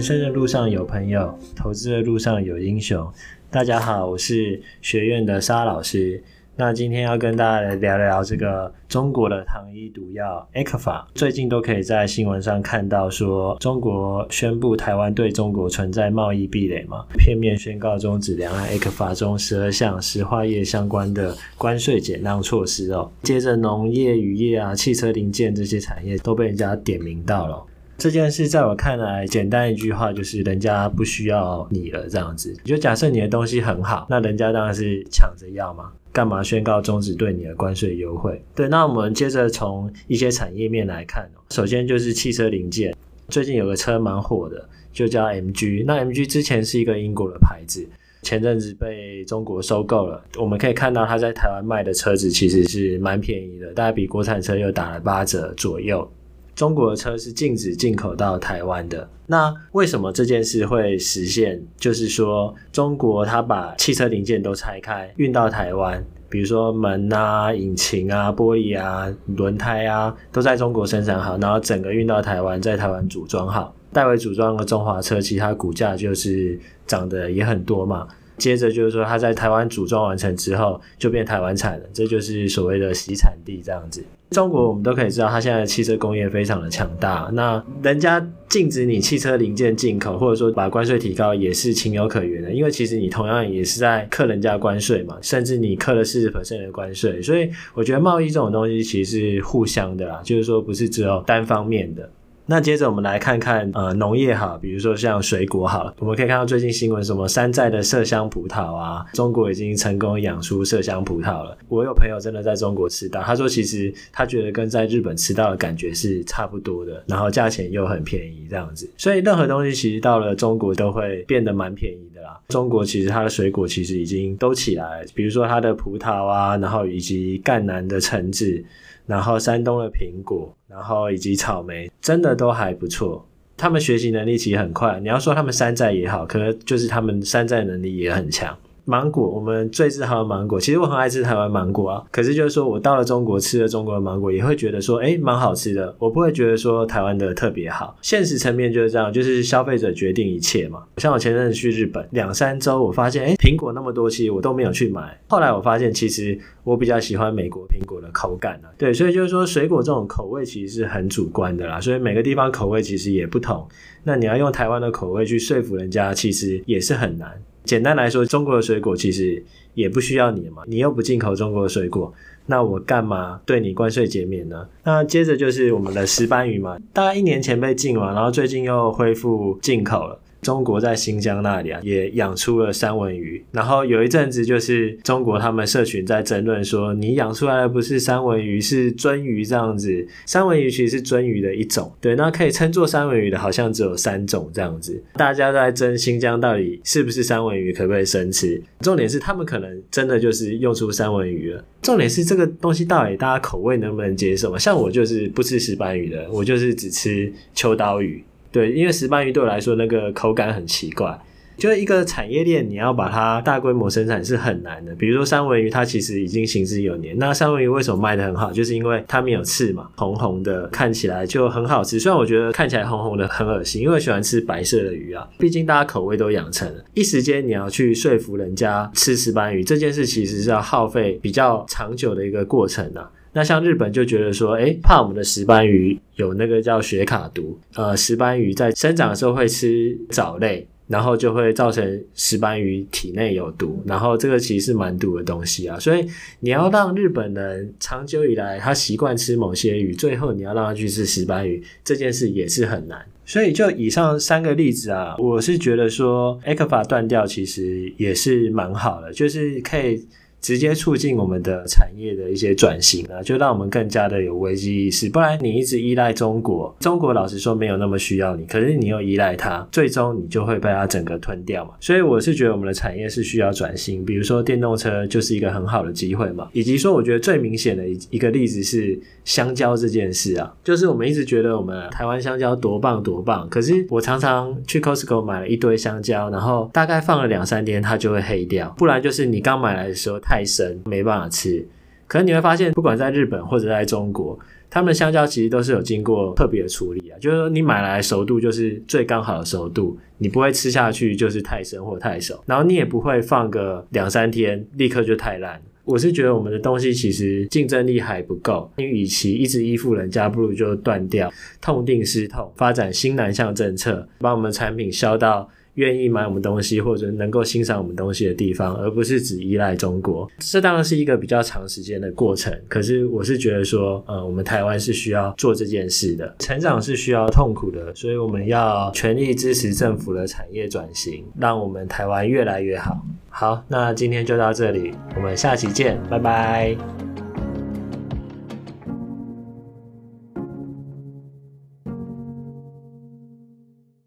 人生的路上有朋友，投资的路上有英雄。大家好，我是学院的沙老师。那今天要跟大家来聊聊这个中国的糖衣毒药 ECFA。最近都可以在新闻上看到说，中国宣布台湾对中国存在贸易壁垒嘛，片面宣告终止两岸 ECFA 中十二项石化业相关的关税减让措施哦。接着农业、渔业啊、汽车零件这些产业都被人家点名到了。这件事在我看来，简单一句话就是人家不需要你了，这样子。就假设你的东西很好，那人家当然是抢着要嘛，干嘛宣告终止对你的关税优惠？对，那我们接着从一些产业面来看，首先就是汽车零件，最近有个车蛮火的，就叫 MG。那 MG 之前是一个英国的牌子，前阵子被中国收购了。我们可以看到它在台湾卖的车子其实是蛮便宜的，大概比国产车又打了八折左右。中国的车是禁止进口到台湾的，那为什么这件事会实现？就是说，中国它把汽车零件都拆开运到台湾，比如说门啊、引擎啊、玻璃啊、轮胎啊，都在中国生产好，然后整个运到台湾，在台湾组装好。代为组装的中华车，其他股价就是涨得也很多嘛。接着就是说，它在台湾组装完成之后，就变台湾产了，这就是所谓的洗产地这样子。中国我们都可以知道，它现在的汽车工业非常的强大。那人家禁止你汽车零件进口，或者说把关税提高，也是情有可原的。因为其实你同样也是在克人家关税嘛，甚至你克了四十%的关税。所以我觉得贸易这种东西其实是互相的啦，就是说不是只有单方面的。那接着我们来看看呃农业哈，比如说像水果好了，我们可以看到最近新闻什么山寨的麝香葡萄啊，中国已经成功养出麝香葡萄了。我有朋友真的在中国吃到，他说其实他觉得跟在日本吃到的感觉是差不多的，然后价钱又很便宜这样子。所以任何东西其实到了中国都会变得蛮便宜啦。中国其实它的水果其实已经都起来了，比如说它的葡萄啊，然后以及赣南的橙子。然后山东的苹果，然后以及草莓，真的都还不错。他们学习能力其实很快。你要说他们山寨也好，可能就是他们山寨能力也很强。芒果，我们最自豪的芒果，其实我很爱吃台湾芒果啊。可是就是说我到了中国吃了中国的芒果，也会觉得说，诶，蛮好吃的。我不会觉得说台湾的特别好。现实层面就是这样，就是消费者决定一切嘛。像我前阵子去日本两三周，我发现，诶，苹果那么多，其实我都没有去买。后来我发现，其实我比较喜欢美国苹果的口感啊。对，所以就是说，水果这种口味其实是很主观的啦。所以每个地方口味其实也不同。那你要用台湾的口味去说服人家，其实也是很难。简单来说，中国的水果其实也不需要你嘛，你又不进口中国的水果，那我干嘛对你关税减免呢？那接着就是我们的石斑鱼嘛，大概一年前被禁了，然后最近又恢复进口了。中国在新疆那里啊，也养出了三文鱼。然后有一阵子，就是中国他们社群在争论说，你养出来的不是三文鱼，是鳟鱼这样子。三文鱼其实是鳟鱼的一种，对，那可以称作三文鱼的，好像只有三种这样子。大家都在争新疆到底是不是三文鱼，可不可以生吃？重点是他们可能真的就是用出三文鱼了。重点是这个东西到底大家口味能不能接受？像我就是不吃石斑鱼的，我就是只吃秋刀鱼。对，因为石斑鱼对我来说那个口感很奇怪，就是一个产业链，你要把它大规模生产是很难的。比如说三文鱼，它其实已经行之有年。那三文鱼为什么卖得很好？就是因为它没有刺嘛，红红的，看起来就很好吃。虽然我觉得看起来红红的很恶心，因为我喜欢吃白色的鱼啊。毕竟大家口味都养成了，一时间你要去说服人家吃石斑鱼这件事，其实是要耗费比较长久的一个过程啊。那像日本就觉得说，诶，怕我们的石斑鱼有那个叫雪卡毒，呃，石斑鱼在生长的时候会吃藻类，然后就会造成石斑鱼体内有毒，然后这个其实是蛮毒的东西啊。所以你要让日本人长久以来他习惯吃某些鱼，最后你要让他去吃石斑鱼，这件事也是很难。所以就以上三个例子啊，我是觉得说，ECFA 断掉其实也是蛮好的，就是可以。直接促进我们的产业的一些转型啊，就让我们更加的有危机意识。不然你一直依赖中国，中国老实说没有那么需要你，可是你又依赖它，最终你就会被它整个吞掉嘛。所以我是觉得我们的产业是需要转型，比如说电动车就是一个很好的机会嘛。以及说，我觉得最明显的一一个例子是香蕉这件事啊，就是我们一直觉得我们台湾香蕉多棒多棒，可是我常常去 Costco 买了一堆香蕉，然后大概放了两三天它就会黑掉，不然就是你刚买来的时候。太深没办法吃，可是你会发现，不管在日本或者在中国，他们的香蕉其实都是有经过特别的处理啊，就是说你买来熟度就是最刚好的熟度，你不会吃下去就是太生或太熟，然后你也不会放个两三天立刻就太烂。我是觉得我们的东西其实竞争力还不够，你与其一直依附人家，不如就断掉，痛定思痛，发展新南向政策，把我们产品销到。愿意买我们东西或者能够欣赏我们东西的地方，而不是只依赖中国。这当然是一个比较长时间的过程。可是我是觉得说，呃，我们台湾是需要做这件事的。成长是需要痛苦的，所以我们要全力支持政府的产业转型，让我们台湾越来越好。好，那今天就到这里，我们下期见，拜拜。